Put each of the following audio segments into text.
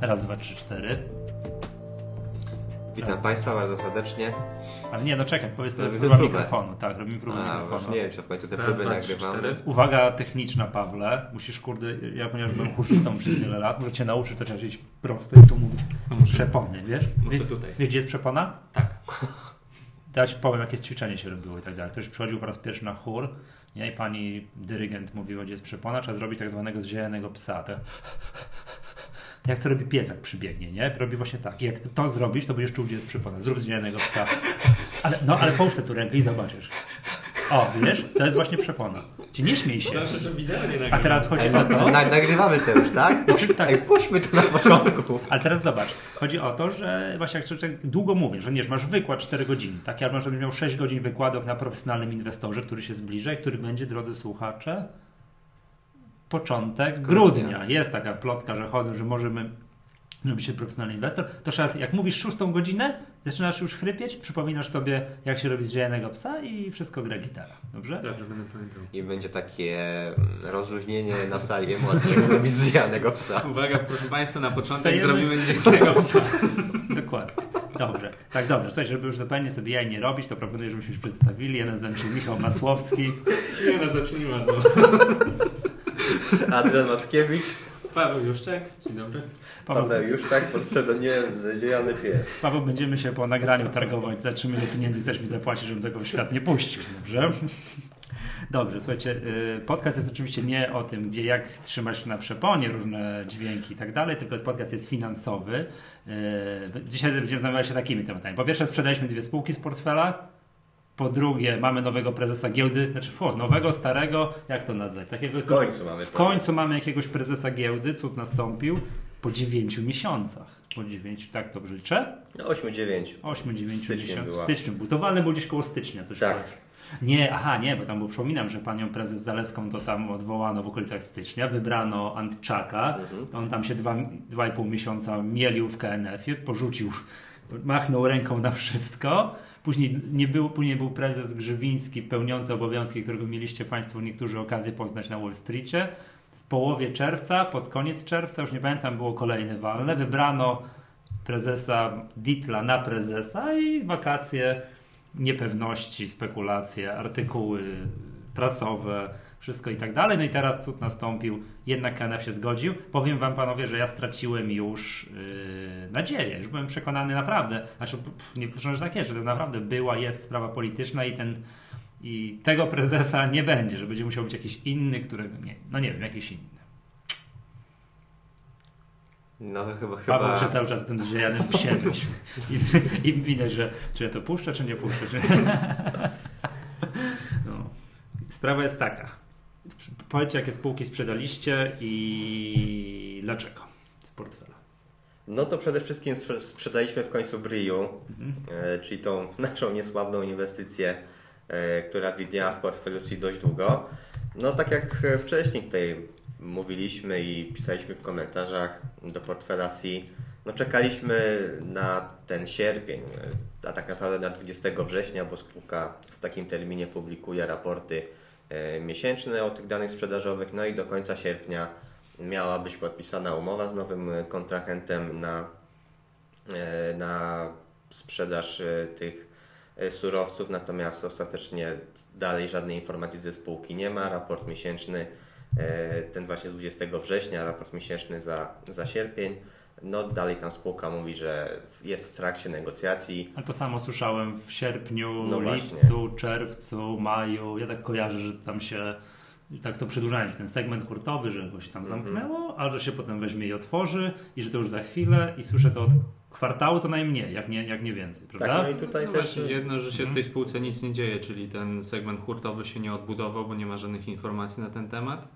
Raz, dwa, trzy, cztery. Witam Państwa bardzo serdecznie. Ale nie, no czekaj, powiedz to Robimy próba próbę. mikrofonu. Tak, robimy próbę A, mikrofonu. właśnie nie wiem, czy w końcu te Raz, próby dwa, nagrywamy. Uwaga techniczna, Pawle. Musisz, kurde, ja ponieważ byłem chórzystą przez wiele lat, muszę cię nauczyć, to trzeba iść prosto i tu mówić z przepony, wiesz? Muszę tutaj. Wiesz, gdzie jest przepona? Tak. Dać powiem, jakie ćwiczenie się robiło i tak dalej. Ktoś przychodził po raz pierwszy na chór nie? i pani dyrygent mówiła, gdzie jest przepona, trzeba zrobić tak zwanego zielonego psa. Tak. Jak to robi pies, jak przybiegnie, nie? Robi właśnie tak. Jak to zrobisz, to będziesz czuł, gdzie jest przepona. Zrób zielonego psa. Ale, no, ale połóż sobie tu rękę i zobaczysz. O, wiesz? To jest właśnie przepona. Ci nie śmiej się. A teraz chodzi o to... na, nagrywamy to już, tak? Znaczy, tak. Ej, puśćmy to na początku. Ale teraz zobacz, chodzi o to, że właśnie jak człowiek długo mówisz, że nie, masz wykład 4 godziny, tak? Albo żebyś miał 6 godzin wykładu jak na profesjonalnym inwestorze, który się zbliża i który będzie, drodzy słuchacze, początek grudnia. Jest taka plotka, że chodzą, że możemy zrobić się profesjonalny inwestor. To teraz, jak mówisz szóstą godzinę, zaczynasz już chrypieć, przypominasz sobie, jak się robi z zielonego psa i wszystko gra gitara. Dobrze? Dobrze, będę pamiętał. I będzie takie mm, rozluźnienie na sali emocji, jak zrobić zjanego psa. Uwaga, proszę Państwa, na początek Wstajemy. zrobimy dziennego psa. Dokładnie. Dobrze. Tak, dobrze. Słuchaj, żeby już zupełnie sobie jaj nie robić, to proponuję, żebyśmy się przedstawili. Ja nazywam się Michał Masłowski. Nie no, zacznijmy. Adrian Mackiewicz, Paweł Juszczek, dzień dobry. Paweł, Paweł już tak pod pseudonimem Zdziejany Pies. Paweł, będziemy się po nagraniu targować, za czym ile pieniędzy chcesz mi zapłacić, żebym tego w świat nie puścił. Dobrze? Dobrze, słuchajcie, y, podcast jest oczywiście nie o tym, gdzie jak trzymać na przeponie różne dźwięki i tak dalej, tylko podcast jest finansowy. Y, Dzisiaj będziemy zajmować się takimi tematami. Po pierwsze, sprzedaliśmy dwie spółki z portfela. Po drugie, mamy nowego prezesa giełdy, znaczy o, nowego, starego, jak to nazwać? Takiego, W końcu mamy w końcu mamy jakiegoś prezesa giełdy, cud nastąpił po 9 miesiącach. Po 9, tak dobrze liczę? 8-9. 8-9 Styczniu miesiąców. była. W styczniu był. To walny był gdzieś koło stycznia, coś Tak. takiego. Nie, aha, nie, bo tam, bo przypominam, że panią prezes Zaleską to tam odwołano w okolicach stycznia, wybrano Antczaka, on tam się dwa, dwa i pół miesiąca mielił w KNF-ie, porzucił, machnął ręką na wszystko. Później, nie był, później był prezes Grzywiński, pełniący obowiązki, którego mieliście Państwo niektórzy okazję poznać na Wall Streetie. W połowie czerwca, pod koniec czerwca, już nie pamiętam, było kolejne walne. Wybrano prezesa Ditla na prezesa i wakacje, niepewności, spekulacje, artykuły prasowe, wszystko i tak dalej. No i teraz cud nastąpił, jednak KNF się zgodził. Powiem wam panowie, że ja straciłem już yy, nadzieję, już byłem przekonany naprawdę, znaczy pff, nie wykluczone, że tak jest, że to naprawdę była, jest sprawa polityczna i ten i tego prezesa nie będzie, że będzie musiał być jakiś inny, którego nie, no nie wiem, jakiś inny. No to chyba, Paweł chyba... przy cały czas tym zdziejanym psie. I, I widać, że czy ja to puszczę, czy nie puszczę. Czy... No. Sprawa jest taka. Powiedzcie, jakie spółki sprzedaliście i dlaczego z portfela. No to przede wszystkim sprze- sprzedaliśmy w końcu Briu, e, czyli tą naszą niesławną inwestycję, e, która widniała w portfelu ci dość długo. No tak jak wcześniej tutaj mówiliśmy i pisaliśmy w komentarzach do portfela C, no czekaliśmy na ten sierpień, a tak naprawdę na 20 września, bo spółka w takim terminie publikuje raporty e, miesięczne o tych danych sprzedażowych, no i do końca sierpnia miała być podpisana umowa z nowym e, kontrahentem na, e, na sprzedaż tych surowców, natomiast ostatecznie dalej żadnej informacji ze spółki nie ma. Raport miesięczny, ten właśnie z 20 września, raport miesięczny za, za sierpień. No dalej tam spółka mówi, że jest w trakcie negocjacji. Ale to samo słyszałem w sierpniu, No właśnie. lipcu, czerwcu, maju. Ja tak kojarzę, że tam się tak to przedłużają ten segment hurtowy, że go się tam Mhm. zamknęło, a że się potem weźmie i otworzy i że to już za chwilę i słyszę to od kwartału to najmniej, jak nie, jak nie więcej, Tak, prawda? no i tutaj No też właśnie, jedno, że się Mhm. w tej spółce nic nie dzieje, czyli ten segment hurtowy się nie odbudował, bo nie ma żadnych informacji na ten temat.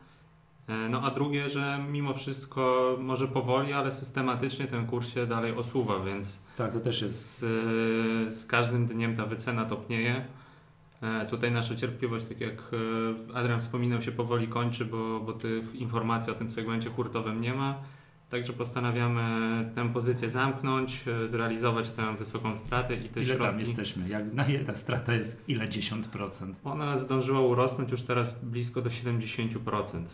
E, No a drugie, że mimo wszystko może powoli, ale systematycznie ten kurs się dalej osuwa, więc Tak, to też jest z, z każdym dniem ta wycena topnieje. E, Tutaj nasza cierpliwość, tak jak e, Adrian wspominał, się powoli kończy, bo, bo tych informacji o tym segmencie hurtowym nie ma. Także postanawiamy tę pozycję zamknąć, zrealizować tę wysoką stratę i te Ile tam środki. jesteśmy? Jak, na ile ta strata jest ile? 10%? Ona zdążyła urosnąć już teraz blisko do 70%.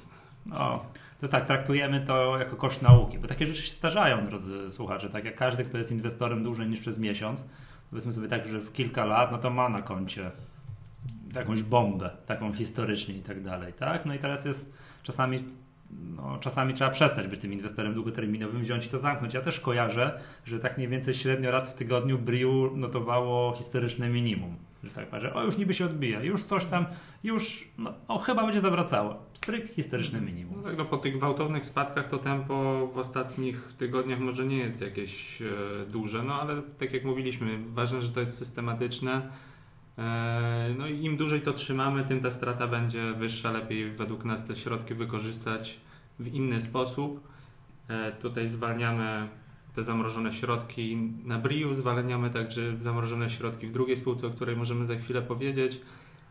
No, To jest tak, traktujemy to jako koszt nauki, bo takie rzeczy się starzają, drodzy słuchacze. Tak jak każdy, kto jest inwestorem dłużej niż przez miesiąc, powiedzmy sobie tak, że w kilka lat, no to ma na koncie jakąś bombę, taką historycznie i tak dalej, tak? No i teraz jest czasami no, czasami trzeba przestać być tym inwestorem długoterminowym, wziąć i to zamknąć. Ja też kojarzę, że tak mniej więcej średnio raz w tygodniu Briu notowało historyczne minimum. Że tak że o już niby się odbija, już coś tam, już no, o, chyba będzie zawracało. Stryk historyczne minimum. No tak, no, po tych gwałtownych spadkach to tempo w ostatnich tygodniach może nie jest jakieś e, duże, no ale tak jak mówiliśmy, ważne, że to jest systematyczne. E, no i im dłużej to trzymamy, tym ta strata będzie wyższa. Lepiej według nas te środki wykorzystać w inny sposób. E, tutaj zwalniamy te zamrożone środki na Briu, zwalniamy także zamrożone środki w drugiej spółce, o której możemy za chwilę powiedzieć.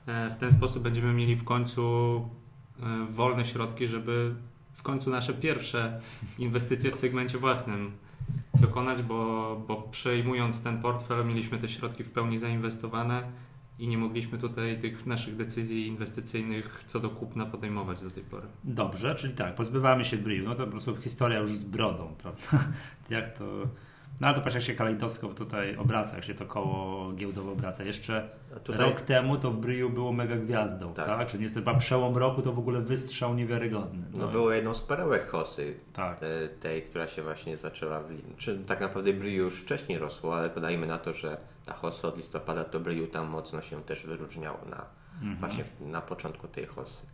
E, w ten sposób będziemy mieli w końcu wolne środki, żeby w końcu nasze pierwsze inwestycje w segmencie własnym dokonać, bo, bo przejmując ten portfel mieliśmy te środki w pełni zainwestowane i nie mogliśmy tutaj tych naszych decyzji inwestycyjnych co do kupna podejmować do tej pory. Dobrze, czyli tak, pozbywamy się Briu, no to po prostu historia już z brodą, prawda? jak to... No ale to patrz jak się kalejdoskop tutaj obraca, jak się to koło giełdowo obraca. Jeszcze tutaj... rok temu to Briu było mega gwiazdą, tak? tak? Czyli niestety chyba przełom roku to w ogóle wystrzał niewiarygodny. No, no było jedną z perełek Hosy, tak. tej, która się właśnie zaczęła, w... czy tak naprawdę Briu już wcześniej rosło, ale podajmy na to, że ta hossa od listopada to Bryu tam mocno się też wyróżniało na, mhm. właśnie na początku tej hossy.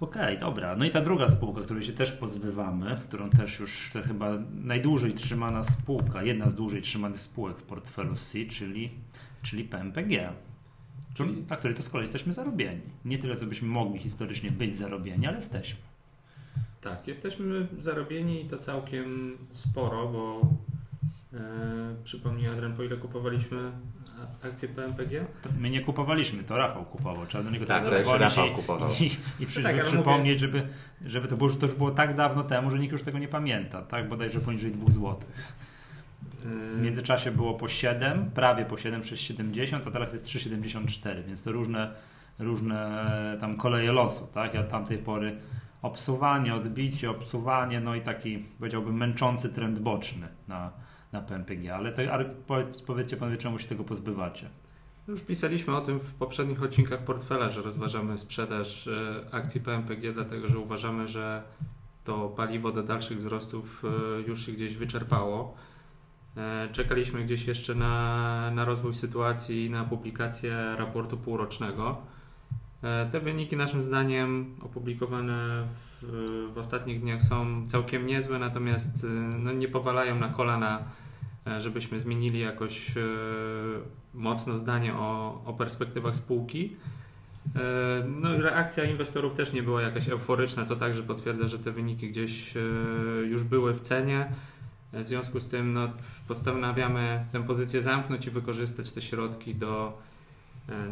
Okej, okay, dobra. No i ta druga spółka, której się też pozbywamy, którą też już to chyba najdłużej trzymana spółka, jedna z dłużej trzymanych spółek w portfelu C, czyli, czyli PMPG. Czyli... Na której to z kolei jesteśmy zarobieni. Nie tyle, co byśmy mogli historycznie być zarobieni, ale jesteśmy. Tak, jesteśmy zarobieni i to całkiem sporo, bo przypomnij Adrian, po ile kupowaliśmy akcje PMPG? My nie kupowaliśmy, to Rafał kupował. Trzeba do niego tak, teraz Rafał kupował. i, i przy, tak, przypomnieć, mówię... żeby, żeby to, było, to już było tak dawno temu, że nikt już tego nie pamięta. Tak, bodajże poniżej 2 zł. W międzyczasie było po 7, prawie po 7 przez 70, a teraz jest 3,74, więc to różne, różne tam koleje losu. Tak? Ja od tamtej pory obsuwanie, odbicie, obsuwanie, no i taki powiedziałbym męczący trend boczny na, na PMPG, ale, ale powiedzcie panowie, czemu się tego pozbywacie? Już pisaliśmy o tym w poprzednich odcinkach portfela, że rozważamy sprzedaż e, akcji PMPG, dlatego że uważamy, że to paliwo do dalszych wzrostów e, już się gdzieś wyczerpało. E, czekaliśmy gdzieś jeszcze na, na rozwój sytuacji i na publikację raportu półrocznego. Te wyniki naszym zdaniem opublikowane w, w ostatnich dniach są całkiem niezłe, natomiast no, nie powalają na kolana żebyśmy zmienili jakoś e, mocno zdanie o, o perspektywach spółki. E, no reakcja inwestorów też nie była jakaś euforyczna, co także potwierdza, że te wyniki gdzieś już były w cenie. W związku z tym no, postanawiamy tę pozycję zamknąć i wykorzystać te środki do,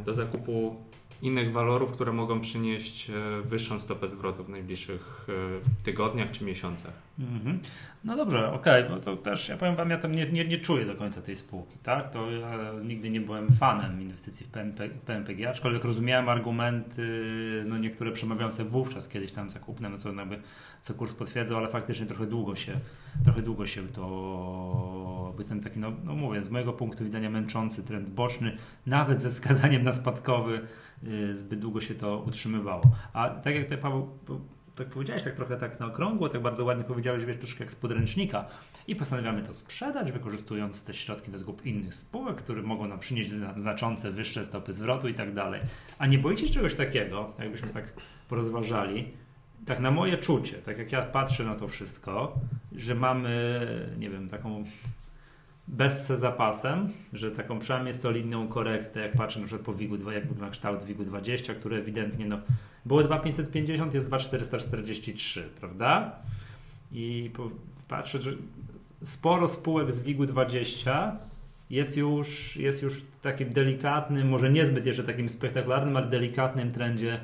do zakupu innych walorów, które mogą przynieść e, wyższą stopę zwrotu w najbliższych e, tygodniach czy miesiącach. Mm-hmm. No dobrze, okej, okay, bo to też ja powiem Wam, ja tam nie, nie, nie czuję do końca tej spółki, tak? To ja nigdy nie byłem fanem inwestycji w PNP, PNPG, aczkolwiek rozumiałem argumenty, no niektóre przemawiające wówczas kiedyś tam zakupne, no co jakby co kurs potwierdzał, ale faktycznie trochę długo się, trochę długo się to, by ten taki, no, no mówię, z mojego punktu widzenia męczący trend boczny, nawet ze wskazaniem na spadkowy, zbyt długo się to utrzymywało. A tak jak tutaj Paweł tak powiedziałeś, tak trochę tak na okrągło, tak bardzo ładnie powiedziałeś, wiesz, troszkę jak z podręcznika i postanawiamy to sprzedać, wykorzystując te środki do zgub innych spółek, które mogą nam przynieść znaczące wyższe stopy zwrotu i tak dalej. A nie boicie się czegoś takiego, jakbyśmy tak porozważali, tak na moje czucie, tak jak ja patrzę na to wszystko, że mamy, nie wiem, taką bez zapasem, że taką przynajmniej solidną korektę, jak patrzę na przykład po WIG-u, jak wygląda kształt WIG-u 20, który ewidentnie no, było 2550, jest 2443, prawda? I po, patrzę, że sporo spółek z WIG-u 20 jest już, jest już w takim delikatnym, może niezbyt jeszcze takim spektakularnym, ale delikatnym trendzie,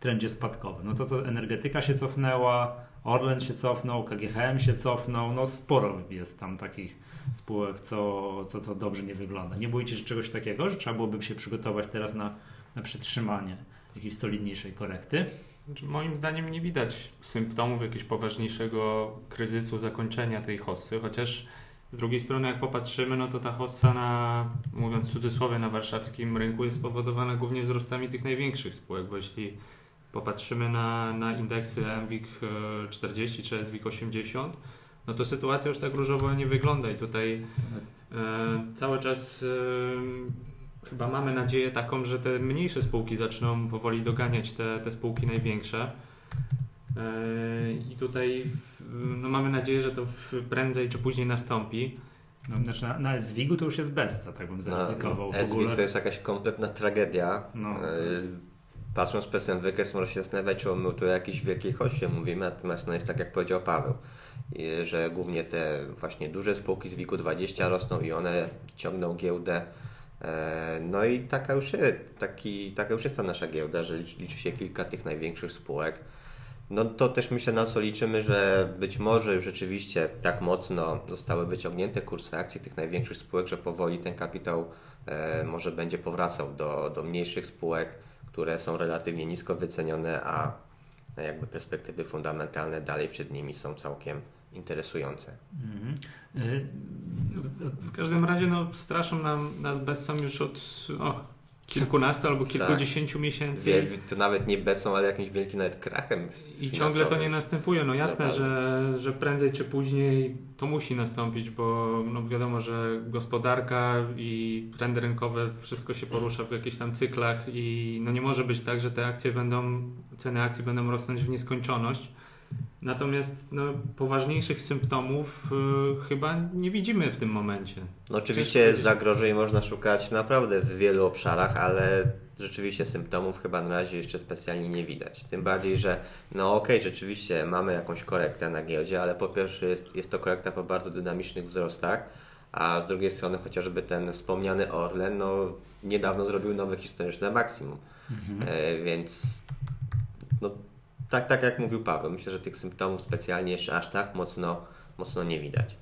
trendzie spadkowym. No to co energetyka się cofnęła, Orlen się cofnął, KGHM się cofnął, no sporo jest tam takich spółek, co, co, co dobrze nie wygląda. Nie boicie się czegoś takiego, że trzeba byłoby się przygotować teraz na, na przytrzymanie jakiejś solidniejszej korekty? Znaczy, moim zdaniem nie widać symptomów jakiegoś poważniejszego kryzysu zakończenia tej hossy, chociaż z drugiej strony jak popatrzymy, no to ta hossa na, mówiąc w cudzysłowie, na warszawskim rynku jest spowodowana głównie wzrostami tych największych spółek, bo jeśli popatrzymy na, na indeksy MWIG 40 czy SWIG 80, no to sytuacja już tak różowo nie wygląda i tutaj e, cały czas e, chyba mamy nadzieję taką, że te mniejsze spółki zaczną powoli doganiać te, te spółki największe. E, I tutaj no mamy nadzieję, że to prędzej czy później nastąpi. No, znaczy na, na SWIG-u to już jest bezca, tak bym zaryzykował. No, SWIG to jest jakaś kompletna tragedia. No, jest... Patrząc przez ten wykres może się zastanawiać, czy my tu o jakiejś wielkiej hoście mówimy, natomiast no jest tak jak powiedział Paweł, że głównie te właśnie duże spółki z WIG-u 20 rosną i one ciągną giełdę. E, no i taka już jest, taki, taka już jest ta nasza giełda, że liczy, liczy się kilka tych największych spółek. No to też myślę na co liczymy, że być może już rzeczywiście tak mocno zostały wyciągnięte kursy akcji tych największych spółek, że powoli ten kapitał e, może będzie powracał do, do mniejszych spółek, które są relatywnie nisko wycenione, a jakby perspektywy fundamentalne dalej przed nimi są całkiem interesujące. Mhm. Y, w każdym razie no, straszą nam, nas bezsą już od o, kilkunastu albo kilkudziesięciu tak. miesięcy. to nawet nie bezsą, ale jakimś wielkim nawet krachem. I ciągle to nie następuje. No jasne, że, że prędzej czy później to musi nastąpić, bo no wiadomo, że gospodarka i trendy rynkowe, wszystko się porusza w jakichś tam cyklach i no nie może być tak, że te akcje będą, ceny akcji będą rosnąć w nieskończoność Natomiast no, poważniejszych symptomów y, chyba nie widzimy w tym momencie. No, oczywiście zagrożeń można szukać naprawdę w wielu obszarach, ale rzeczywiście symptomów chyba na razie jeszcze specjalnie nie widać. Tym bardziej, że no okej, okay, rzeczywiście mamy jakąś korektę na giełdzie, ale po pierwsze jest, jest to korekta po bardzo dynamicznych wzrostach, a z drugiej strony chociażby ten wspomniany Orlen no, niedawno zrobił nowe historyczne maksimum. Mhm. E, więc no, tak, tak jak mówił Paweł, myślę, że tych symptomów specjalnie jeszcze aż tak mocno, mocno nie widać.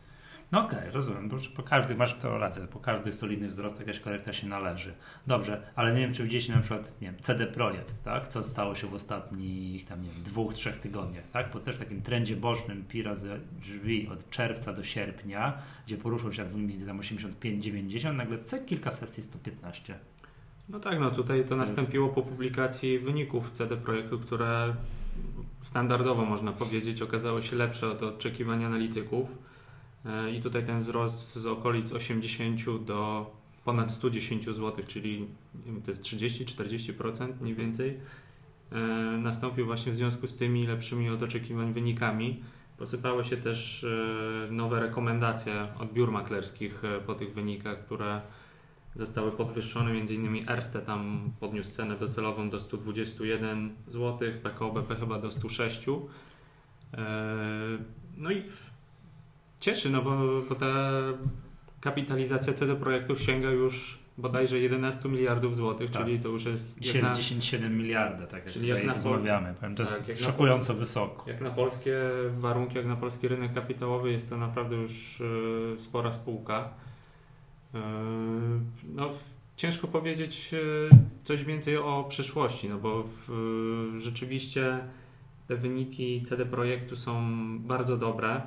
No okej, okay, rozumiem, bo po każdy, masz to rację, po każdy solidny wzrost jakaś korekta się należy. Dobrze, ale nie wiem, czy widzieliście na przykład, nie wiem, CD Projekt, tak? Co stało się w ostatnich tam, nie wiem, dwóch, trzech tygodniach, tak? Po też takim trendzie bocznym pira z drzwi od czerwca do sierpnia, gdzie poruszył się między tam 85-90, nagle c kilka sesji 115. No tak, no tutaj to, to nastąpiło jest... po publikacji wyników CD Projektu, które standardowo można powiedzieć okazało się lepsze od oczekiwań analityków e, i tutaj ten wzrost z okolic 80 do ponad 110 zł, czyli to jest 30-40% mniej więcej, e, nastąpił właśnie w związku z tymi lepszymi od oczekiwań wynikami. Posypały się też e, nowe rekomendacje od biur maklerskich po tych wynikach, które zostały podwyższone, m.in. Erste tam podniósł cenę docelową do 121 zł, PKO BP chyba do 106. E, no i cieszy, no bo, bo ta kapitalizacja CD projektu sięga już bodajże 11 miliardów złotych, tak. czyli to już jest... Dzisiaj jest 10,7 miliarda, tak jak czyli tutaj jak rozmawiamy. Powiem, to tak, jest szokująco wysoko. Jak na polskie warunki, jak na polski rynek kapitałowy jest to naprawdę już y, spora spółka. Yy, no, ciężko powiedzieć yy, coś więcej o przyszłości, no bo w, rzeczywiście te wyniki CD Projektu są bardzo dobre.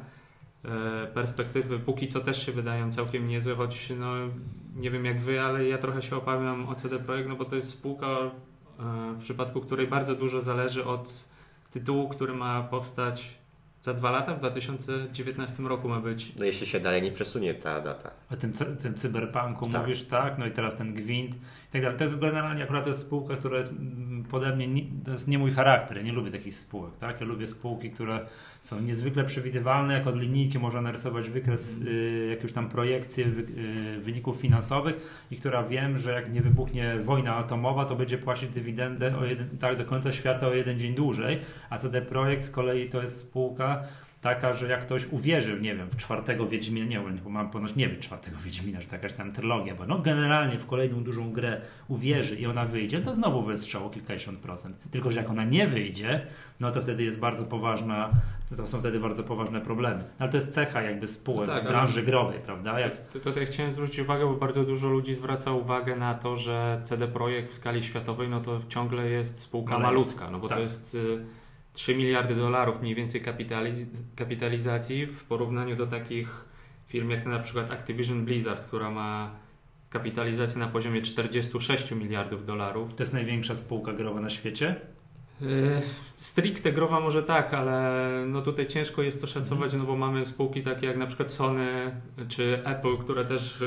Yy, perspektywy póki co też się wydają całkiem niezłe, choć no, nie wiem jak wy, ale ja trochę się obawiam o CD Projekt, no bo to jest spółka, w przypadku której bardzo dużo zależy od tytułu, który ma powstać za dwa lata, w 2019 roku ma być. No jeśli się dalej nie przesunie ta data. O tym, tym cyberpunku tak. mówisz, tak? No i teraz ten gwint i tak dalej. To jest generalnie akurat to jest spółka, która jest mm, pode mnie, to jest nie mój charakter, ja nie lubię takich spółek, tak? Ja lubię spółki, które są niezwykle przewidywalne, jak od linijki można narysować wykres, y, jakąś tam projekcję wy, y, wyników finansowych i która wiem, że jak nie wybuchnie wojna atomowa, to będzie płacić dywidendę o jeden, tak do końca świata o jeden dzień dłużej, a CD Projekt z kolei to jest spółka, taka, że jak ktoś uwierzy, nie wiem, w czwartego Wiedźmina, nie wiem, mam ponoć nie być czwartego Wiedźmina, że jakaś tam trylogia, bo no generalnie w kolejną dużą grę uwierzy i ona wyjdzie, to znowu wystrzał o kilkadziesiąt procent. Tylko, że jak ona nie wyjdzie, no to wtedy jest bardzo poważna, to są wtedy bardzo poważne problemy. No, ale to jest cecha jakby spółek No tak, z branży growej, prawda? Jak... Tylko tutaj chciałem zwrócić uwagę, bo bardzo dużo ludzi zwraca uwagę na to, że CD Projekt w skali światowej, no to ciągle jest spółka malutka, no bo tak. to jest... Y 3 miliardy dolarów mniej więcej kapitaliz kapitalizacji w porównaniu do takich firm jak na przykład Activision Blizzard, która ma kapitalizację na poziomie 46 miliardów dolarów. To jest największa spółka growa na świecie? E, stricte growa może tak, ale no tutaj ciężko jest to szacować, no bo mamy spółki takie jak na przykład Sony czy Apple, które też e,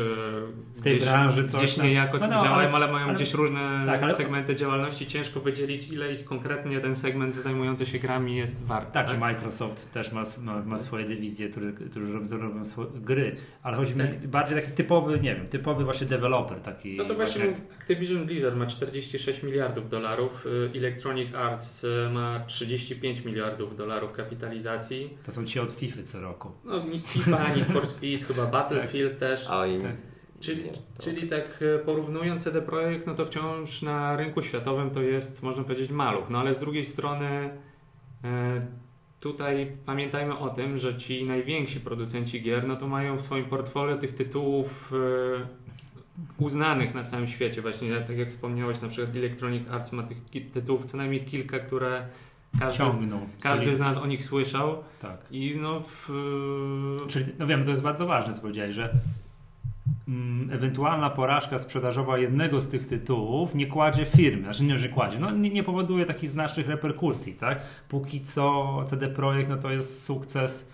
w tej gdzieś, branży coś gdzieś niejako no, no, działają, ale, ale mają ale, gdzieś różne tak, ale... segmenty działalności. Ciężko wydzielić, ile ich konkretnie ten segment zajmujący się grami jest wart. Tak, tak? czy Microsoft też ma, ma, ma swoje dywizje, które, które robią, robią gry, ale chodzi tak. mi bardziej taki typowy, nie wiem, typowy właśnie deweloper taki. No to właśnie, właśnie Activision Blizzard ma 46 miliardów dolarów, y, Electronic Arts E, ma 35 miliardów dolarów kapitalizacji. To są ci od FIFA co roku. No, FIFA, Need for Speed, chyba Battlefield tak. też. A im... tak. Czyli, czyli tak e, porównując CD Projekt, no to wciąż na rynku światowym to jest, można powiedzieć, maluch. No ale z drugiej strony e, tutaj pamiętajmy o tym, że ci najwięksi producenci gier, no to mają w swoim portfolio tych tytułów uznanych na całym świecie. Właśnie tak jak wspomniałeś, na przykład Electronic Arts ma tych tytułów co najmniej kilka, które każdy, Ciągną. każdy z nas o nich słyszał. Tak. I no w... Czyli, no wiem, to jest bardzo ważne, co powiedziałeś, że mm, ewentualna porażka sprzedażowa jednego z tych tytułów nie kładzie firmy, znaczy nie, że kładzie, no nie, nie powoduje takich znacznych reperkusji, tak? Póki co CD Projekt, no to jest sukces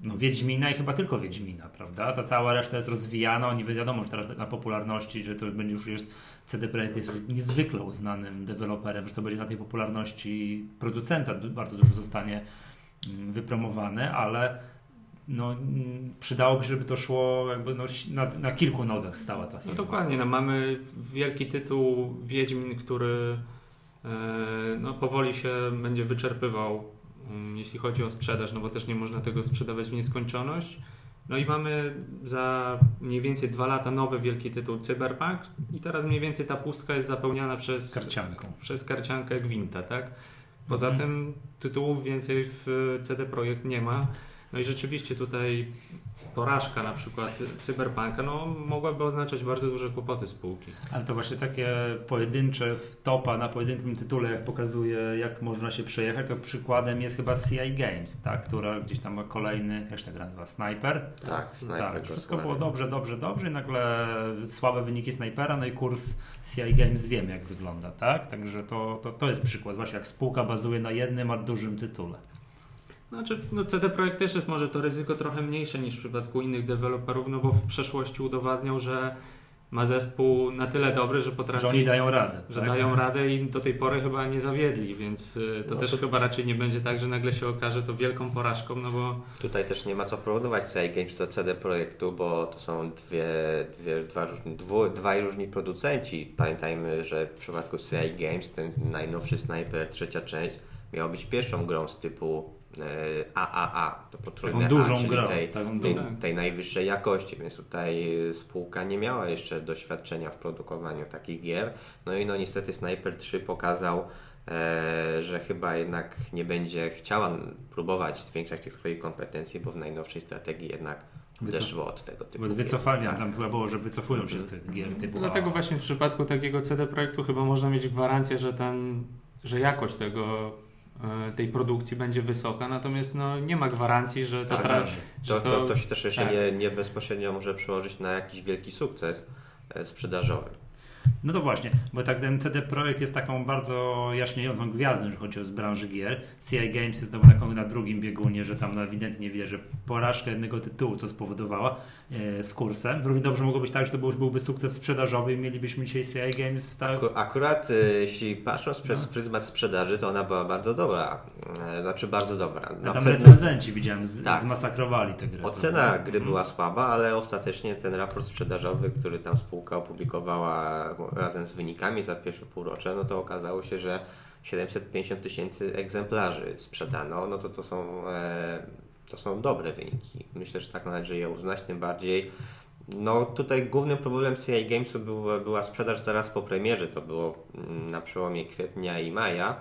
no Wiedźmina i chyba tylko Wiedźmina, prawda? Ta cała reszta jest rozwijana, oni wiadomo, że teraz na popularności, że to będzie już jest, CD Projekt jest już niezwykle uznanym deweloperem, że to będzie na tej popularności producenta bardzo dużo zostanie mm, wypromowane, ale no, mm, przydałoby się, żeby to szło jakby no, na, na kilku nogach stała ta firma. No dokładnie, no, mamy wielki tytuł Wiedźmin, który e, no, powoli się będzie wyczerpywał jeśli chodzi o sprzedaż, no bo też nie można tego sprzedawać w nieskończoność. No i mamy za mniej więcej dwa lata nowy wielki tytuł Cyberpunk i teraz mniej więcej ta pustka jest zapełniana przez karcianką, przez karciankę Gwinta, tak? Poza mhm. tym tytułów więcej w CD Projekt nie ma. No i rzeczywiście tutaj porażka na przykład cyberpunka no, mogłaby oznaczać bardzo duże kłopoty spółki. Ale to właśnie takie pojedyncze topa na pojedynczym tytule, jak pokazuje, jak można się przejechać, to przykładem jest chyba CI Games, tak, która gdzieś tam ma kolejny, jak się tak nazywa, Sniper? Tak, Sniper. Tak, wszystko było dobrze, dobrze, dobrze i nagle słabe wyniki Snipera, no i kurs CI Games wiemy, jak wygląda, tak? Także to, to, to jest przykład właśnie, jak spółka bazuje na jednym, a dużym tytule. Znaczy, no CD Projekt też jest może to ryzyko trochę mniejsze niż w przypadku innych deweloperów, no bo w przeszłości udowadniał, że ma zespół na tyle dobry, że potrafi... Że oni dają radę. Że tak? dają radę i do tej pory chyba nie zawiedli, więc y, to no też to... chyba raczej nie będzie tak, że nagle się okaże to wielką porażką, no bo... Tutaj też nie ma co porównywać CI Games do CD Projektu, bo to są dwie, dwie, dwa różni, dwu, dwaj różni producenci. Pamiętajmy, że w przypadku CI Games ten najnowszy Sniper, trzecia część, miał być pierwszą grą z typu AAA, e, to potrójne taką dużą A, grę, tej, tej, tej, najwyższej jakości, więc tutaj spółka nie miała jeszcze doświadczenia w produkowaniu takich gier. No i no niestety Sniper 3 pokazał, e, że chyba jednak nie będzie chciała próbować zwiększać tych swoich kompetencji, bo w najnowszej strategii jednak odeszło od tego typu. Wycofania, tak. tam chyba było, że wycofują się z tych gier typu Dlatego właśnie w przypadku takiego CD Projektu chyba można mieć gwarancję, że ten, że jakość tego tej produkcji będzie wysoka, natomiast no, nie ma gwarancji, że to, tra- to, to, to, się też jeszcze tak. nie, nie bezpośrednio może przełożyć na jakiś wielki sukces e, sprzedażowy. No to właśnie, bo tak ten CD Projekt jest taką bardzo jaśniejącą gwiazdą, jeżeli chodzi o z branży gier. CI Games jest taką na drugim biegunie, że tam ewidentnie wie, że porażka jednego tytułu, co spowodowała e, z kursem. Równie dobrze mogło być tak, że to był, byłby sukces sprzedażowy i mielibyśmy dzisiaj CI Games. Tak... Aku, akurat e, jeśli patrząc przez no. pryzmat sprzedaży, to ona była bardzo dobra. E, znaczy bardzo dobra. Na tam pewno... recenzenci widziałem, z, tak. zmasakrowali tę grę. Ocena gry mhm. była słaba, ale ostatecznie ten raport sprzedażowy, który tam spółka opublikowała razem z wynikami za pierwsze półrocze, no to okazało się, że 750 tysięcy egzemplarzy sprzedano, no to to są e, to są dobre wyniki. Myślę, że tak należy je uznać, tym bardziej no tutaj głównym problemem CI Gamesu był, była sprzedaż zaraz po premierze, to było mm, na przełomie kwietnia i maja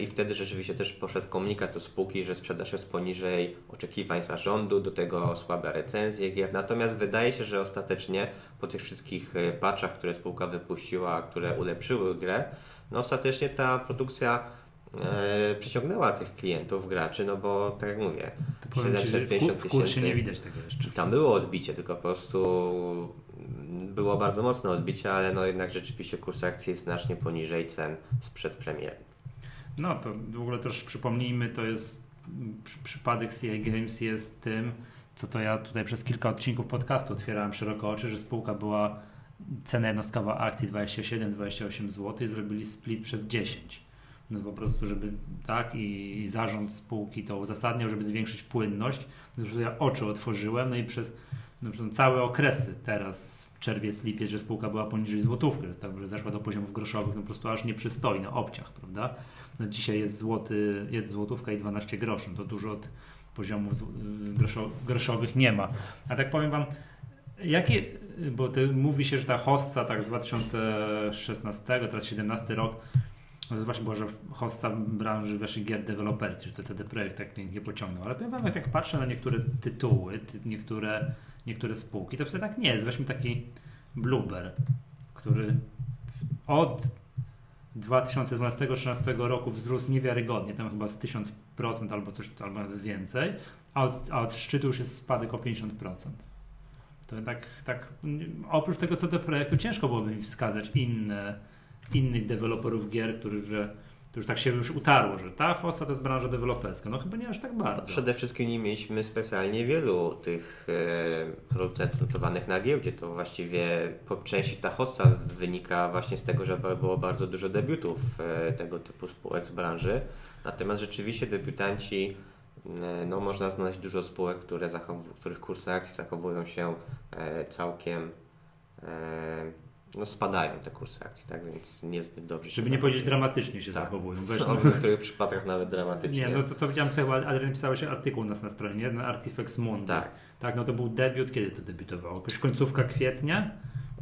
i wtedy rzeczywiście też poszedł komunikat do spółki, że sprzedaż jest poniżej oczekiwań zarządu, do tego słabe recenzje gier. Natomiast wydaje się, że ostatecznie po tych wszystkich e, patchach, które spółka wypuściła, które ulepszyły grę, no ostatecznie ta produkcja e, przyciągnęła tych klientów, graczy, no bo tak jak mówię, to 750 w, w kursie nie widać tego jeszcze. Tam było odbicie, tylko po prostu było bardzo mocne odbicie, ale no jednak rzeczywiście kurs akcji jest znacznie poniżej cen sprzed premiery. No to w ogóle też przypomnijmy, to jest przypadek CI Games jest tym, co to ja tutaj przez kilka odcinków podcastu otwierałem szeroko oczy, że spółka była cena jednostkowa akcji 27-28 zł i zrobili split przez 10 no po prostu, żeby tak i, i zarząd spółki to uzasadniał, żeby zwiększyć płynność. Zresztą ja oczy otworzyłem, no i przez no, całe okresy teraz, czerwiec, lipiec, że spółka była poniżej złotówki, jest tak, że zeszła do poziomów groszowych, no po prostu aż nieprzystojny, obciach, prawda? No dzisiaj jest złoty, jest złotówka i 12 groszy, no to dużo od poziomów groszowych nie ma. A tak powiem Wam, jakie, bo mówi się, że ta hossa tak z 2016, teraz 17 rok, no to właśnie było, że hosta branży waszych gier deweloperskich, że to CD Projekt tak pięknie pociągnął. Ale powiem wam, jak patrzę na niektóre tytuły, ty, niektóre, niektóre spółki, to wtedy tak nie jest. Weźmy taki Blueber, który od 2012-2013 roku wzrósł niewiarygodnie, tam chyba z 1000% albo coś, albo nawet więcej, a od, a od szczytu już jest spadek o 50%. To tak, tak oprócz tego CD Projektu ciężko byłoby mi wskazać inne innych deweloperów gier, że to już tak się już utarło, że ta hosta to jest branża deweloperska. No chyba nie aż tak bardzo. przede wszystkim nie mieliśmy specjalnie wielu tych e, producentów notowanych na giełdzie. To właściwie po części ta hosta wynika właśnie z tego, że było bardzo dużo debiutów e, tego typu spółek z branży. Natomiast rzeczywiście debiutanci, e, no można znaleźć dużo spółek, które których kursy akcji zachowują się całkiem no spadają te kursy akcji, tak więc niezbyt dobrze Żeby nie powiedzieć dramatycznie się tak. zachowują. Weź, no, w niektórych przypadkach nawet dramatycznie. Nie, no to co widziałem tutaj, Adrian pisałeś artykuł u nas na stronie, na Artifex Mundi. Tak. Tak, no to był debiut, kiedy to debiutowało? Jakoś końcówka kwietnia?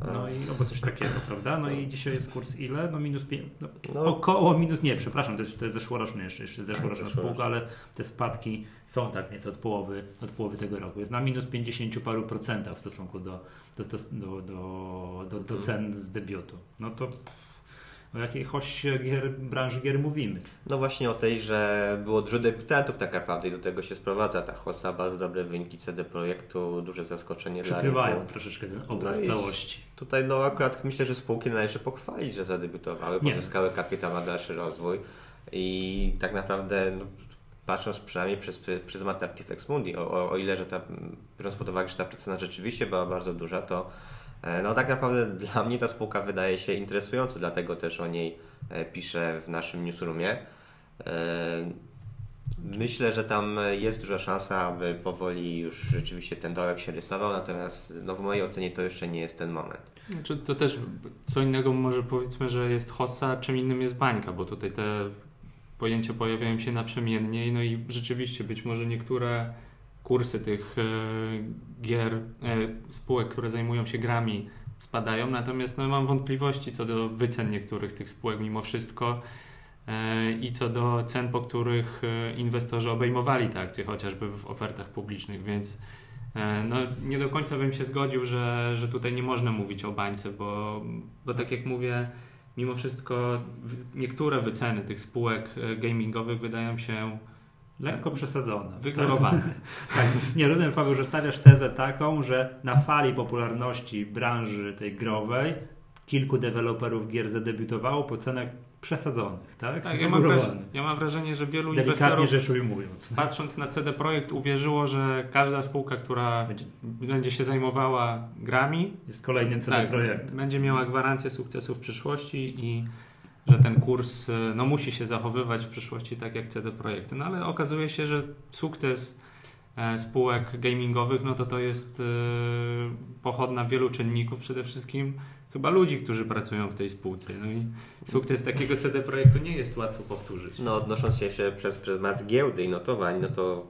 No i albo coś takiego, prawda? No i dzisiaj jest kurs ile? No minus 5, no, no, około minus, nie, przepraszam, to jest, to jest zeszłoroczny jeszcze, jeszcze zeszłoroczna tak, spółka, ale te spadki są tak nieco od połowy, od połowy tego roku. Jest na minus 50 paru procentach w stosunku do, do, do, do, do, do cen z debiutu. No to o jakiej hoście gier, branży gier mówimy. No właśnie o tej, że było dużo debiutantów tak naprawdę i do tego się sprowadza ta hossa, bardzo dobre wyniki CD Projektu, duże zaskoczenie dla Przykrywają troszeczkę ten obraz no całości. Tutaj no akurat myślę, że spółki należy pochwalić, że zadebiutowały, Nie. pozyskały kapitał na dalszy rozwój i tak naprawdę no, patrząc przynajmniej przez pryzmat Artifex Mundi, o, o, o ile, że ta, biorąc pod uwagę, że ta cena rzeczywiście była bardzo duża, to no tak naprawdę dla mnie ta spółka wydaje się interesująca, dlatego też o niej e, piszę w naszym newsroomie. E, myślę, że tam jest duża szansa, aby powoli już rzeczywiście ten dołek się rysował, natomiast no w mojej ocenie to jeszcze nie jest ten moment. Znaczy, to też co innego może powiedzmy, że jest hossa, czym innym jest bańka, bo tutaj te pojęcia pojawiają się naprzemiennie no i rzeczywiście być może niektóre kursy tych e, gier, e, spółek, które zajmują się grami spadają, natomiast no, mam wątpliwości co do wycen niektórych tych spółek mimo wszystko e, i co do cen, po których inwestorzy obejmowali te akcje chociażby w ofertach publicznych, więc no, nie do końca bym się zgodził, że, że tutaj nie można mówić o bańce, bo, bo tak jak mówię, mimo wszystko niektóre wyceny tych spółek gamingowych wydają się lekko przesadzone. Wygórowane. tak. Nie, rozumiem Paweł, że stawiasz tezę taką, że na fali popularności branży tej growej kilku deweloperów gier zadebiutowało po cenach przesadzonych, tak? Tak, ja mam, wrażenie, ja mam wrażenie, że wielu inwestorów rzecz ujmując. patrząc na CD Projekt uwierzyło, że każda spółka, która będzie, będzie się zajmowała grami jest kolejnym CD tak, Projektem. Będzie miała gwarancję sukcesu w przyszłości i że ten kurs e, no, musi się zachowywać w przyszłości tak jak CD Projekty. No ale okazuje się, że sukces e, spółek gamingowych, no to to jest e, pochodna wielu czynników, przede wszystkim chyba ludzi, którzy pracują w tej spółce. No i sukces takiego CD Projektu nie jest łatwo powtórzyć. No odnosząc się jeszcze przez pryzmat giełdy i notowań, no to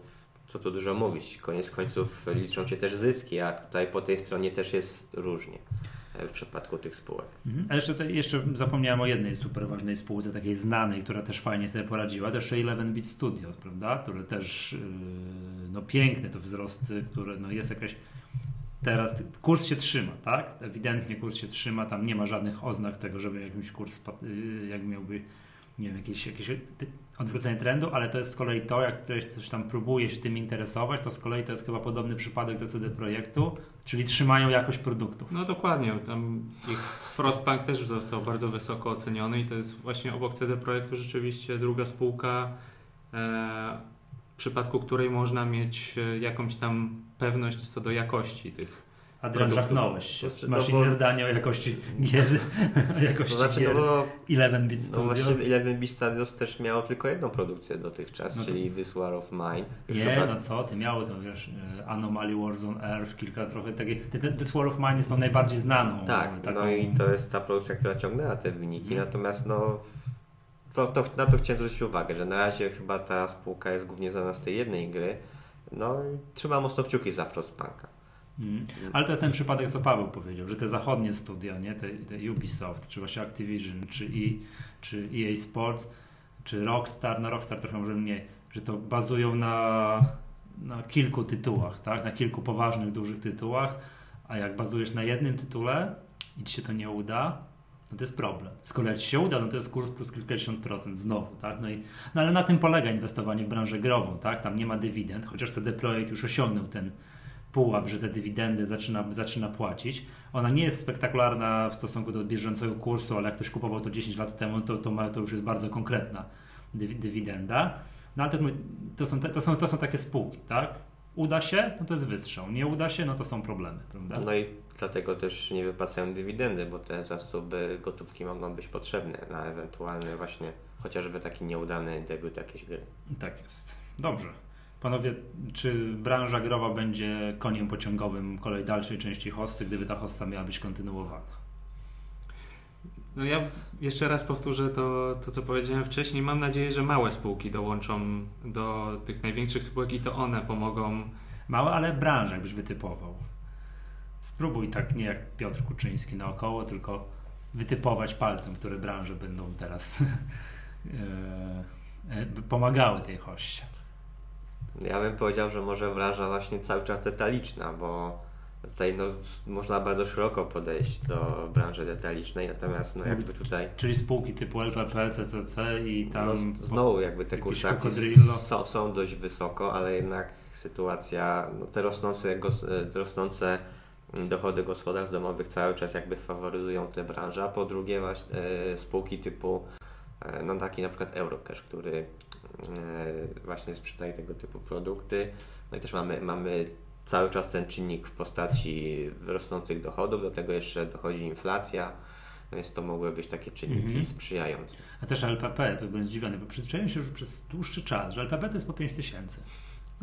co tu dużo mówić. Koniec końców liczą się też zyski, a tutaj po tej stronie też jest różnie w przypadku tych spółek. Mhm. A jeszcze, tutaj, jeszcze zapomniałem o jednej super ważnej spółce, takiej znanej, która też fajnie sobie poradziła, to jeszcze 11-bit Studios, prawda? Które też, yy, no piękne to wzrosty, które no jest jakaś teraz kurs się trzyma, tak? Ewidentnie kurs się trzyma, tam nie ma żadnych oznak tego, żeby jakiś kurs, yy, jak miałby nie wiem, jakieś, jakieś odwrócenie trendu, ale to jest z kolei to, jak ktoś tam próbuje się tym interesować, to z kolei to jest chyba podobny przypadek do CD Projektu, czyli trzymają jakość produktów. No dokładnie, tam ich Frostpunk też został bardzo wysoko oceniony i to jest właśnie obok CD Projektu rzeczywiście druga spółka, e, w przypadku której można mieć e, jakąś tam pewność co do jakości tych Adrian, żachnąłeś się. Znaczy, Masz no bo... inne zdanie o jakości gier, o jakości to znaczy, gier. No bo, 11-bit Studios. No właśnie 11-bit Studios też miało tylko jedną produkcję dotychczas, no to... czyli This War of Mine. Nie, chyba... no co ty, miało to, wiesz, e, Anomaly Wars on Earth, kilka trochę takich, This War of Mine jest tą najbardziej znaną. Tak, taką... no i to jest ta produkcja, która ciągnęła te wyniki, hmm. natomiast no to, to, na to chciałem zwrócić uwagę, że na razie chyba ta spółka jest głównie znana z tej jednej gry, no i trzymam mocno kciuki za Frostpunka. Mm. Ale to jest ten przypadek, co Paweł powiedział, że te zachodnie studia, nie? Te, te Ubisoft, czy właśnie Activision, czy, e, czy EA Sports, czy Rockstar, no Rockstar trochę może mniej, że to bazują na, na kilku tytułach, tak? na kilku poważnych, dużych tytułach, a jak bazujesz na jednym tytule i ci się to nie uda, no to jest problem. Kolei jak ci się uda, no to jest kurs plus kilkadziesiąt procent znowu, tak? No, i, no ale na tym polega inwestowanie w branżę grową, tak? Tam nie ma dywidend, chociaż CD Projekt już osiągnął ten pułap, że te dywidendy zaczyna, zaczyna płacić. Ona nie jest spektakularna w stosunku do bieżącego kursu, ale jak ktoś kupował to 10 lat temu, to, to, ma, to już jest bardzo konkretna dywidenda. No ale to, to, są, to, są, to są takie spółki, tak? Uda się, no to jest wystrzał. Nie uda się, no to są problemy, prawda? No i dlatego też nie wypłacają dywidendy, bo te zasoby gotówki mogą być potrzebne na ewentualny właśnie chociażby taki nieudany debiut jakiejś gry. Tak jest. Dobrze. Panowie, czy branża growa będzie koniem pociągowym kolej dalszej części hossy, gdyby ta hossa miała być kontynuowana? No ja jeszcze raz powtórzę to, to, co powiedziałem wcześniej. Mam nadzieję, że małe spółki dołączą do tych największych spółek i to one pomogą. Małe, ale branżę jakbyś wytypował. Spróbuj tak nie jak Piotr Kuczyński naokoło, tylko wytypować palcem, które branże będą teraz e, e, pomagały tej hoście. Ja bym powiedział, że może branża właśnie cały czas detaliczna, bo tutaj no, można bardzo szeroko podejść do branży detalicznej, natomiast no, jakby tutaj... Czyli spółki typu LPP, CCC i tam... No, znowu jakby te kursy są, są dość wysoko, ale jednak sytuacja, no, te rosnące, te rosnące dochody gospodarstw domowych cały czas jakby faworyzują tę branżę, a po drugie właśnie e, spółki typu e, no taki na przykład Eurocash, który E, właśnie sprzedaje tego typu produkty. No i też mamy, mamy cały czas ten czynnik w postaci rosnących dochodów, do tego jeszcze dochodzi inflacja, no więc to mogły być takie czynniki mhm. sprzyjające. A też LPP, to byłem zdziwiony, bo przyzwyczaiłem się już przez dłuższy czas, że LPP to jest po 5 tysięcy.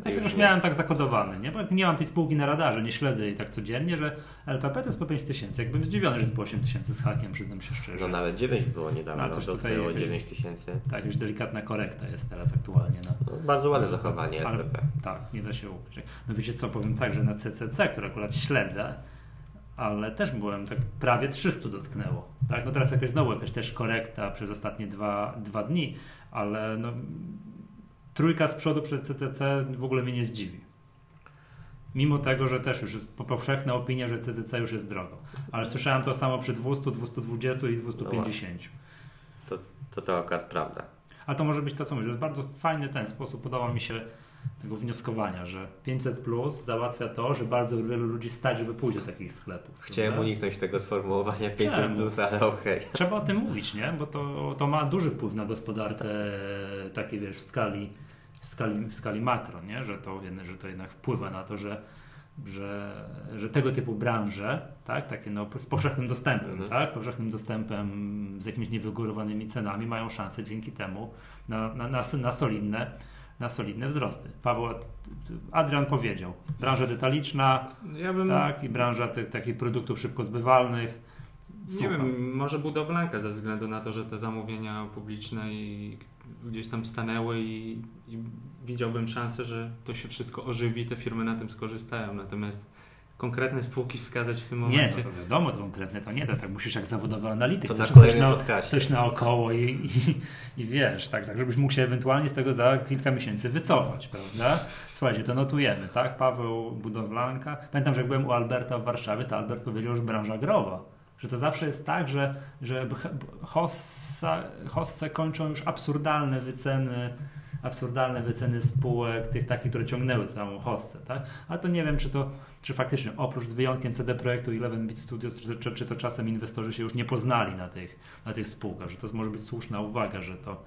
Tak już, już miałem tak zakodowany, nie? Bo jak nie mam tej spółki na radarze, nie śledzę jej tak codziennie, że LPP to jest po 5 tysięcy. Jakbym zdziwiony, że jest po 8 tysięcy z hakiem, przyznam się szczerze. No nawet 9 było niedawno, no, to było 9 tysięcy. Tak, już delikatna korekta jest teraz aktualnie. No. no bardzo ładne zachowanie ale, LPP. Tak, nie da się ukryć. No wiecie co, powiem tak, że na CCC, które akurat śledzę, ale też byłem tak prawie 300 dotknęło. Tak? No teraz jakaś znowu jakaś też korekta przez ostatnie dwa, dwa dni, ale no, trójka z przodu przed CCC w ogóle mnie nie zdziwi. Mimo tego, że też już jest powszechna opinia, że CCC już jest drogo. Ale słyszałem to samo przy 200, 220 i 250. No to, to to akurat prawda. Ale to może być to, co mówię. To jest bardzo fajny ten sposób. Podoba mi się tego wnioskowania, że 500 plus załatwia to, że bardzo wielu ludzi stać, żeby pójść do takich sklepów. Chciałem prawda? uniknąć tego sformułowania 500 Czemu? plus, ale okej. Okay. Trzeba o tym mówić, nie? Bo to, to ma duży wpływ na gospodarkę takiej, wiesz, w skali, w skali, w skali makro, nie? Że to, że to jednak wpływa na to, że że, że tego typu branże, tak, takie no, z powszechnym dostępem, mhm. tak, powszechnym dostępem z jakimiś niewygórowanymi cenami mają szansę dzięki temu na, na, na, na solidne na solidne wzrosty. Paweł, Adrian powiedział, branża detaliczna, ja bym... tak, i branża tych, takich produktów szybko zbywalnych. Słucham. Nie wiem, może budowlanka ze względu na to, że te zamówienia publiczne i gdzieś tam stanęły i, i widziałbym szansę, że to się wszystko ożywi, te firmy na tym skorzystają. Natomiast konkretne spółki wskazać w tym Nie, momencie. no to wiadomo, to konkretne to nie, to tak musisz jak zawodowy analityk, To na coś, kolejnym na, podcaście. coś naokoło i, i, i wiesz, tak, tak, żebyś mógł się ewentualnie z tego za kilka miesięcy wycofać, prawda? Słuchajcie, to notujemy, tak? Paweł Budowlanka. Pamiętam, że jak byłem u Alberta w Warszawie, to Albert powiedział, że branża growa. Że to zawsze jest tak, że, że hossa, kończą już absurdalne wyceny absurdalne wyceny spółek, tych takich, które ciągnęły całą hossę, tak? Ale to nie wiem, czy to, czy faktycznie oprócz z wyjątkiem CD Projektu i 11-bit Studios, czy, czy, to czasem inwestorzy się już nie poznali na tych, na tych spółkach, że to może być słuszna uwaga, że to,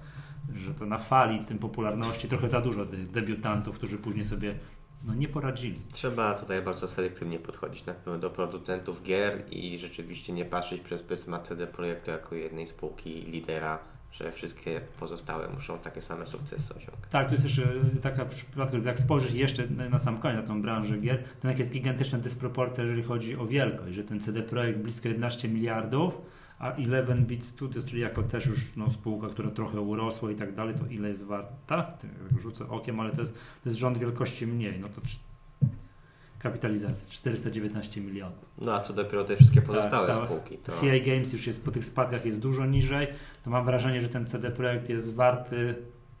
że to na fali tym popularności trochę za dużo debiutantów, którzy później sobie no, nie poradzili. Trzeba tutaj bardzo selektywnie podchodzić na pewno do producentów gier i rzeczywiście nie patrzeć przez pryzmat CD Projektu jako jednej spółki lidera, że wszystkie pozostałe muszą takie same sukcesy osiągać. Tak, tu jest jeszcze taka przypadku, jak spojrzeć jeszcze na sam koniec na tą branżę gier, to jak jest gigantyczna dysproporcja, jeżeli chodzi o wielkość, że ten CD Projekt blisko 11 miliardów, a 11-bit Studios, czyli jako też już no, spółka, która trochę urosła i tak dalej, to ile jest warta? Tak rzucę okiem, ale to jest, to jest rząd wielkości mniej, no to kapitalizacja 419 milionów. No a co dopiero te wszystkie pozostałe Tak, spółki. To... CI Games już jest po tych spadkach jest dużo niżej, to mam wrażenie, że ten CD Projekt jest warty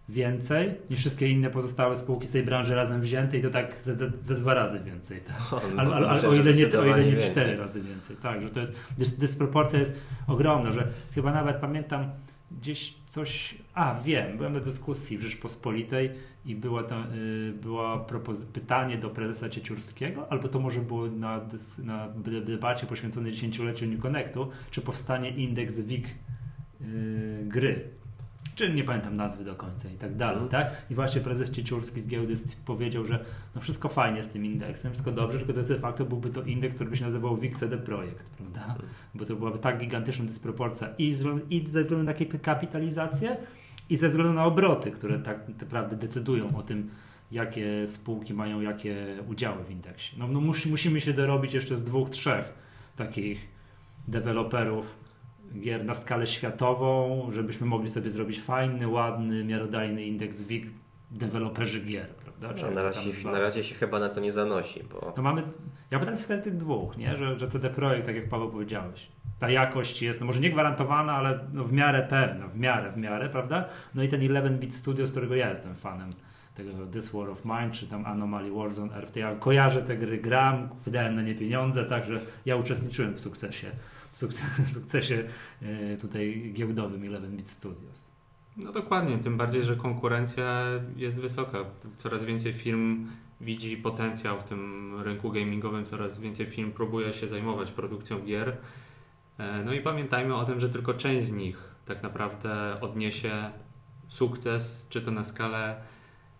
więcej niż wszystkie inne pozostałe spółki z tej branży razem wzięte i to tak ze, ze, ze dwa razy więcej. Tak? O, no, ale, ale myślę, o ile nie, o ile nie więcej. cztery razy więcej. Tak, że to jest, dys, dysproporcja jest ogromna, że chyba nawet pamiętam gdzieś coś, a wiem, byłem na dyskusji w Rzeczpospolitej i była tam, y, była pytanie do prezesa Cieciurskiego, albo to może było na, dys, na de- debacie poświęconej dziesięcioleciu New Connectu, czy powstanie indeks WIG y, gry. Czy nie pamiętam nazwy do końca i tak dalej, Mhm. tak? I właśnie prezes Cieciurski z giełdy powiedział, że no wszystko fajnie z tym indeksem, wszystko dobrze, tylko de facto byłby to indeks, który by się nazywał WIG CD Projekt, prawda? Bo to byłaby tak gigantyczna dysproporcja i, z, i ze względu na kap- kapitalizację, i ze względu na obroty, które tak naprawdę decydują o tym, jakie spółki mają jakie udziały w indeksie. No, no musi, musimy się dorobić jeszcze z dwóch, trzech takich deweloperów gier na skalę światową, żebyśmy mogli sobie zrobić fajny, ładny, miarodajny indeks WIG deweloperzy gier, prawda? Czy No, na, razie, zwa- na razie się chyba na to nie zanosi, bo to mamy, ja potrafię wskazać tych dwóch, nie? Że, że CD Projekt, tak jak Paweł powiedziałeś, ta jakość jest, no może nie gwarantowana, ale no w miarę pewna, w miarę, w miarę, prawda? No i ten 11-bit Studio, z którego ja jestem fanem, tego This War of Mine, czy tam Anomaly Warzone RT. Ja kojarzę te gry, gram, wydałem na nie pieniądze, także ja uczestniczyłem w sukcesie, sukcesie, e, tutaj giełdowym 11-bit Studios. No dokładnie, tym bardziej, że konkurencja jest wysoka. Coraz więcej firm widzi potencjał w tym rynku gamingowym, coraz więcej firm próbuje się zajmować produkcją gier. E, No i pamiętajmy o tym, że tylko część z nich tak naprawdę odniesie sukces, czy to na skalę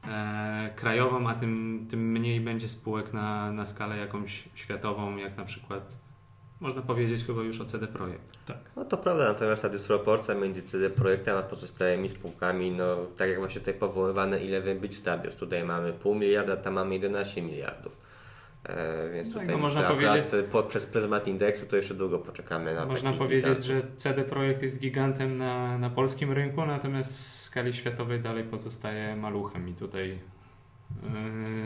e, krajową, a tym, tym mniej będzie spółek na, na skalę jakąś światową, jak na przykład można powiedzieć chyba już o CD Projekt. Tak. no to prawda, natomiast ta dysproporcja między CD Projektem a pozostałymi spółkami, no tak jak właśnie tutaj powoływane ile być Studios, tutaj mamy pół miliarda, tam mamy 11 miliardów. E, więc Tak, tutaj no można powiedzieć- po, przez pryzmat indeksu to jeszcze długo poczekamy na Można powiedzieć, że CD Projekt jest gigantem na, na polskim rynku, natomiast w skali światowej dalej pozostaje maluchem i tutaj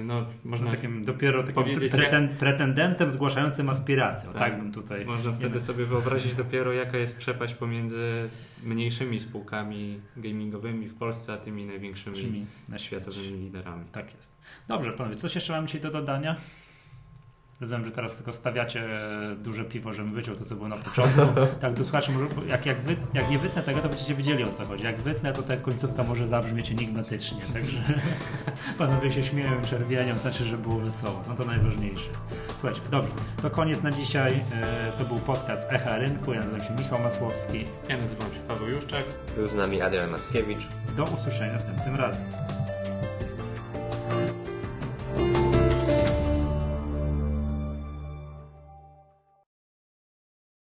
no, można, No, takim dopiero takim preten, pretendentem zgłaszającym aspirację. Tak. tak bym tutaj... można wtedy wiem. sobie wyobrazić dopiero jaka jest przepaść pomiędzy mniejszymi spółkami gamingowymi w Polsce, a tymi największymi na światowymi liderami. Tak jest. Dobrze, panowie, coś jeszcze mam dzisiaj do dodania? Rozumiem, że teraz tylko stawiacie duże piwo, żebym wyciął to, co było na początku. Tak, może, bo jak, jak, wy, jak nie wytnę tego, to będziecie wiedzieli o co chodzi. Jak wytnę, to ta końcówka może zabrzmieć enigmatycznie. Także panowie się śmieją i czerwienią, znaczy, że było wesoło. No to najważniejsze. Słuchajcie, dobrze, to koniec na dzisiaj. E, To był podcast Echa Rynku. Ja nazywam się Michał Masłowski. Ja nazywam się Paweł Juszczak. Był z nami Adrian Mackiewicz. Do usłyszenia następnym razem.